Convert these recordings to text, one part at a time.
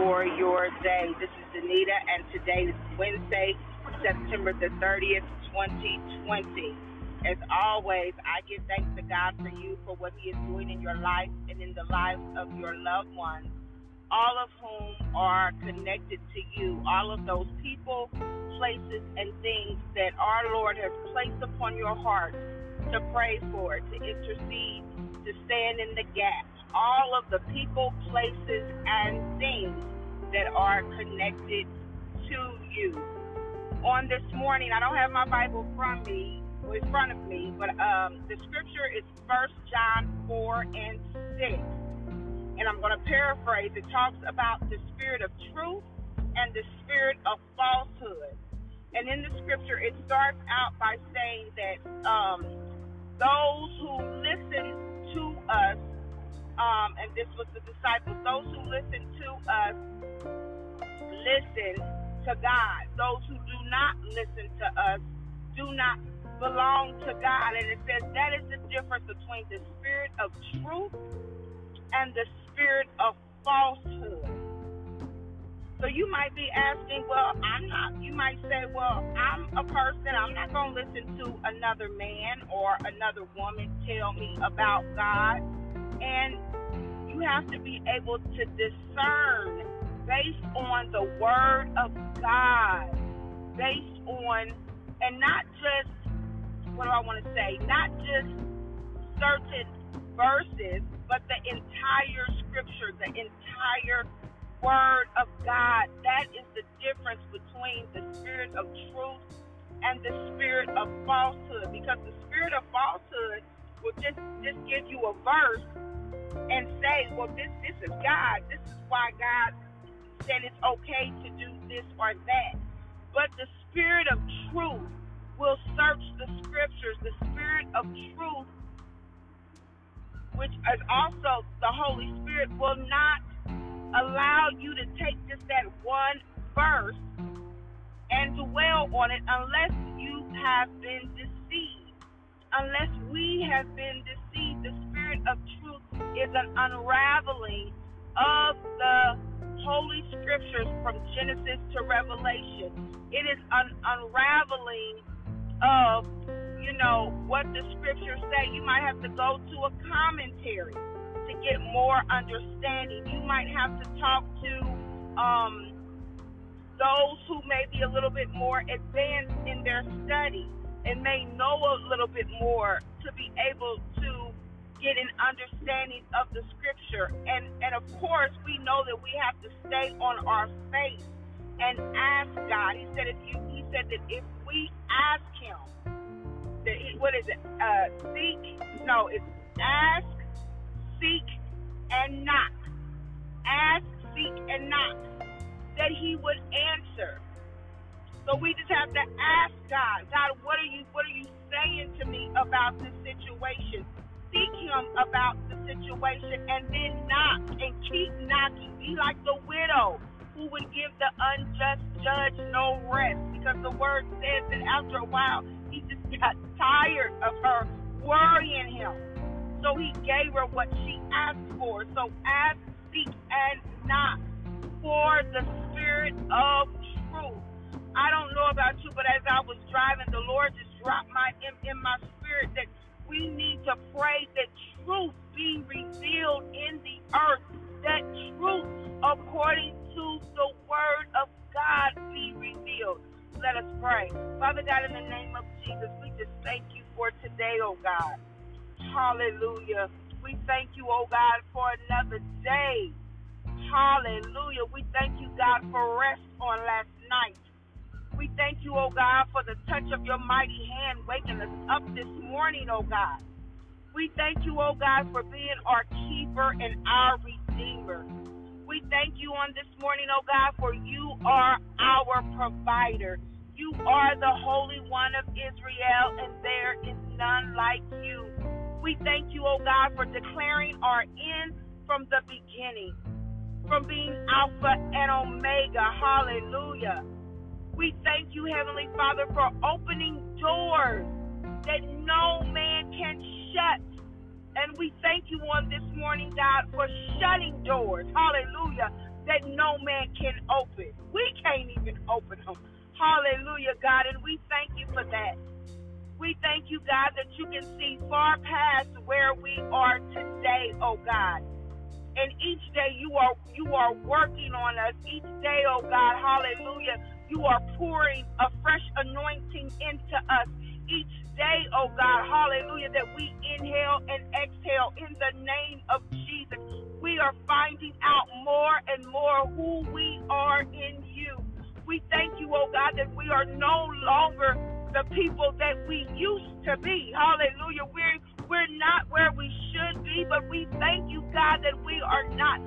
for your day. This is Anita, and today is Wednesday, September the 30th, 2020. As always, I give thanks to God for you for what He is doing in your life and in the lives of your loved ones, all of whom are connected to you, all of those people, places, and things that our Lord has placed upon your heart to pray for, to intercede, to stand in the gap. All of the people, places, and things that are connected to you. On this morning, I don't have my Bible from me, or in front of me, but um, the scripture is First John 4 and 6. And I'm going to paraphrase. It talks about the spirit of truth and the spirit of falsehood. And in the scripture, it starts out by saying that um, those who listen to us, um, and this was the disciples, those who listen to us listen to God. Those who do not listen to us do not belong to God. And it says that is the difference between the spirit of truth and the spirit of falsehood. So you might be asking, well, I'm not, you might say, well, I'm a person, I'm not going to listen to another man or another woman tell me about God. And you have to be able to discern based on the Word of God, based on, and not just what do I want to say? Not just certain verses, but the entire scripture, the entire word of God. That is the difference between the spirit of truth and the spirit of falsehood. Because the spirit of falsehood will just, just give you a verse and say, well, this, this is God. This is why God said it's okay to do this or that. But the spirit of truth will search the scriptures, the spirit of truth, which is also the Holy Spirit, will not allow you to take just that one verse and dwell on it unless you have been deceived. Unless we have been deceived, the spirit of truth is an unraveling of the Holy Scriptures from Genesis to Revelation. It is an unraveling of, you know, what the scriptures say. You might have to go to a commentary to get more understanding. You might have to talk to um, those who may be a little bit more advanced in their study and may know a little bit more to be able to get an understanding of the scripture. And and of course, we know that we have to stay on our faith and ask God. He said if you he said that if we ask him that he, what is it? Uh, seek no, it's ask, seek, and knock. Ask, seek, and knock. That he would answer. So we just have to ask God, God, what are you what are you saying to me about this situation? seek him about the situation and then knock and keep knocking. Be like the widow who would give the unjust judge no rest because the word says that after a while he just got tired of her worrying him. So he gave her what she asked for. So ask, seek, and knock for the spirit of. I don't know about you, but as I was driving, the Lord just dropped my in, in my spirit that we need to pray that truth be revealed in the earth, that truth according to the word of God be revealed. Let us pray. Father God, in the name of Jesus, we just thank you for today, oh God. Hallelujah. We thank you, oh God, for another day. Hallelujah. We thank you, God, for rest on last night. We thank you, oh God, for the touch of your mighty hand waking us up this morning, oh God. We thank you, oh God, for being our keeper and our redeemer. We thank you on this morning, oh God, for you are our provider. You are the Holy One of Israel, and there is none like you. We thank you, oh God, for declaring our end from the beginning, from being Alpha and Omega. Hallelujah. We thank you, Heavenly Father, for opening doors that no man can shut. And we thank you on this morning, God, for shutting doors. Hallelujah. that no man can open. We can't even open them. Hallelujah, God. And we thank you for that. We thank you, God, that you can see far past where we are today, oh God. And each day you are you are working on us. Each day, oh God, hallelujah, you are pouring a fresh anointing into us. Each day, oh God, hallelujah, that we inhale and exhale in the name of Jesus. We are finding out more and more who we are in you. We thank you, oh God, that we are no longer the people that we used to be. Hallelujah. We're we're not where we should be, but we thank you, God, that we are not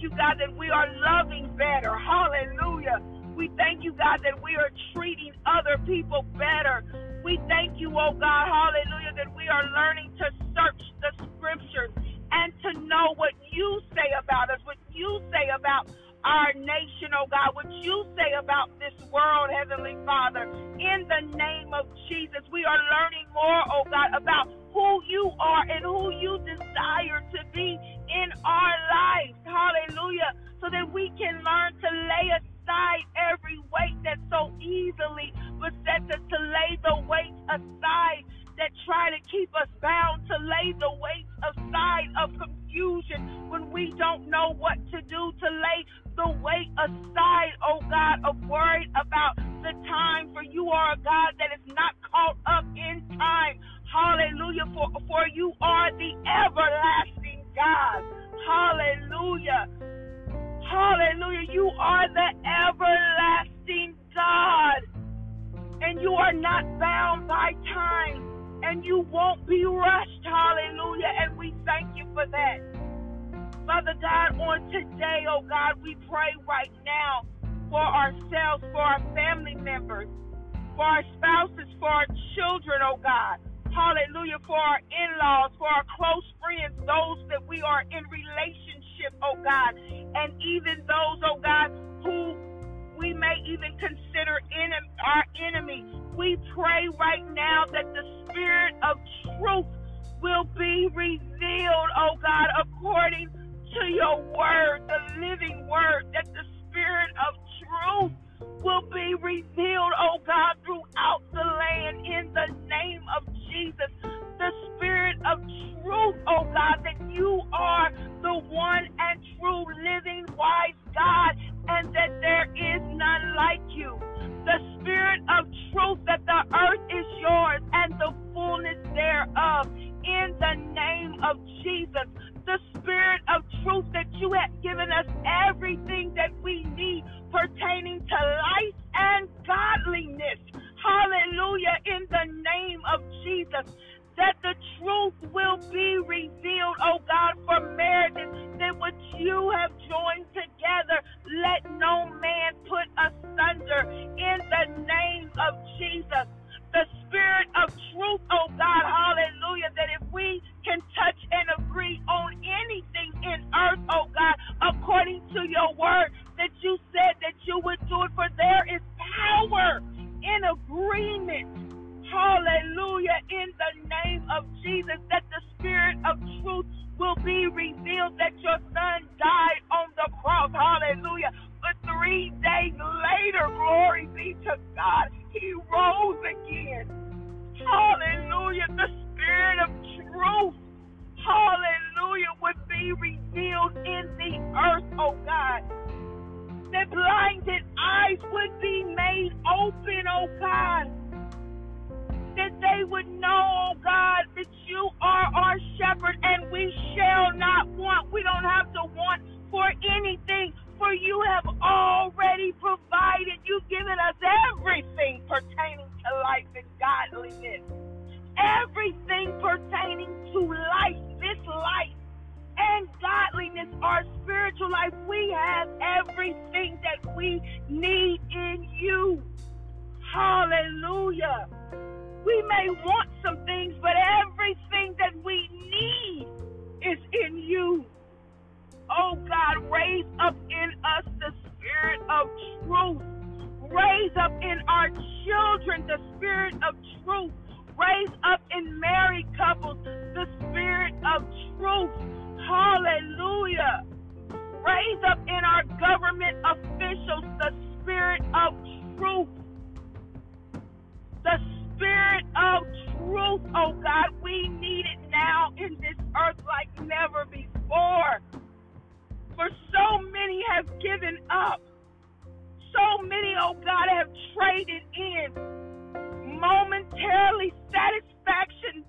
you, God, that we are loving better. Hallelujah. We thank you, God, that we are treating other people better. We thank you, oh God, hallelujah, that we are learning to search the scriptures and to know what you say about us, what you say about our nation, oh God, what you say about this world, Heavenly Father. In the name of Jesus, we are learning more, oh God, about who you are and who you desire to be in our lives. Hallelujah. So that we can learn to lay aside every weight that so easily besets us, to lay the weight aside that try to keep us bound, to lay the weight aside of confusion when we don't know what to do, to lay the weight aside, oh God, of worried about the time. For you are a God For, you are the everlasting God. Hallelujah. Hallelujah. You are the everlasting God. And you are not bound by time. And you won't be rushed. Hallelujah. And we thank you for that. Father God, on today, oh God, we pray right now for ourselves, for our family members, for our spouses, for our children, oh God. Hallelujah. For our in laws, for our close friends, those that we are in relationship, oh God. And even those, oh God, who we may even consider en- our enemy. We pray right now that the spirit of truth will be revealed, oh God, according to your word, the living word, that the spirit of truth will be revealed, oh God, throughout the land in the name of Jesus. The spirit of truth, oh God, that you are the one and true living wise God revealed, oh God, for marriages that what you have joined together, let no man put asunder in the name of Jesus. The spirit of truth, oh God, hallelujah, that if we can touch and agree on anything in earth, oh God, according to your word, that you said that you would do it, for there is power in agreement. Hallelujah, in the name of Jesus, be revealed, that your son died on the cross. Hallelujah. But three days later, glory be to God he rose again. Hallelujah. The spirit of truth, hallelujah, would be revealed in the earth, oh God. The blinded eyes would be made open, oh God. That they would know, oh God, our shepherd and we shall not want. We don't have to want for anything for you have already provided. You've given us everything pertaining to life and godliness. Everything pertaining to life, of truth. Raise up in married couples the spirit of truth. Hallelujah Raise up in our government officials the spirit of truth. The spirit of truth, oh God. We need it now in this earth like never before. For so many have given up. So many, oh God, have traded in momentarily satisfaction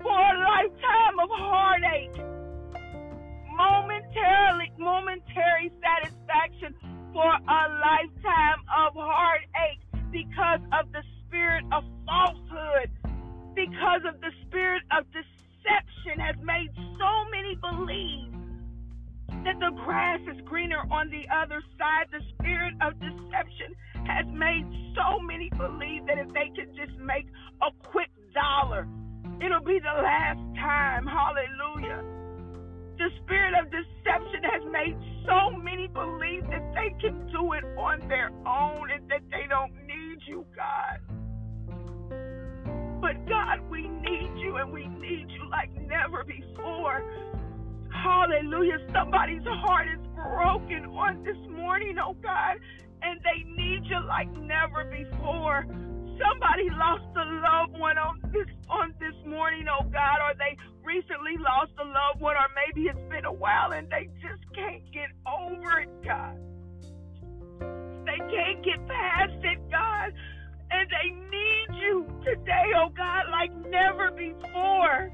for a lifetime of heartache. Momentarily, momentary satisfaction for a lifetime of heartache because of the spirit of falsehood, because of the spirit of deception has made so many believe that the grass is greener on the other side. The spirit of deception has made so many believe that if they can just make a quick dollar, it'll be the last time. Hallelujah. The spirit of deception has made so many believe that they can do it on their own and that they don't need you, God. But God, we need you and we need you like never before. Hallelujah. Somebody's heart is broken on this morning, oh God, and they need you like never before. Somebody lost a loved one on this on this morning, oh God, or they recently lost a loved one, or maybe it's been a while and they just can't get over it, God. They can't get past it, God. And they need you today, oh God, like never before.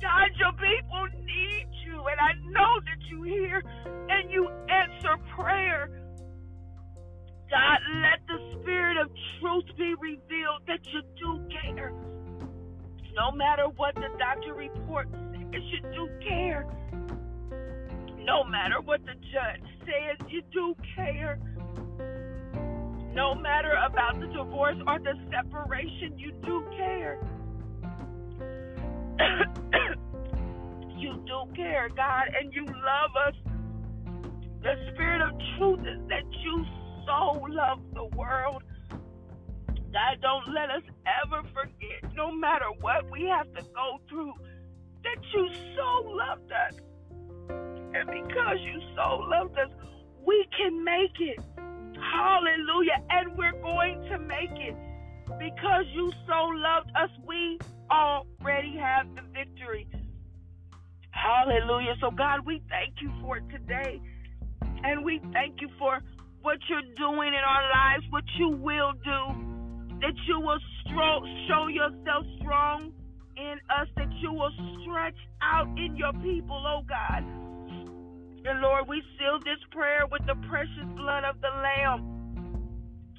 God, your people know that you hear and you answer prayer. God, let the spirit of truth be revealed that you do care. No matter what the doctor reports says, you do care. No matter what the judge says, you do care. No matter about the divorce or the separation, you do care. you do care, God, and you love us. The spirit of truth is that you so love the world. God, don't let us ever forget, no matter what we have to go through, that you so loved us. And because you so loved us, we can make it. Hallelujah. And we're going to make it. Because you so loved us, we already have the victory. Hallelujah. So, God, we thank you for today. And we thank you for what you're doing in our lives, what you will do, that you will stro- show yourself strong in us, that you will stretch out in your people, oh God. And Lord, we seal this prayer with the precious blood of the Lamb.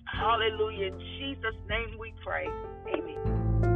Hallelujah. In Jesus' name we pray. Amen.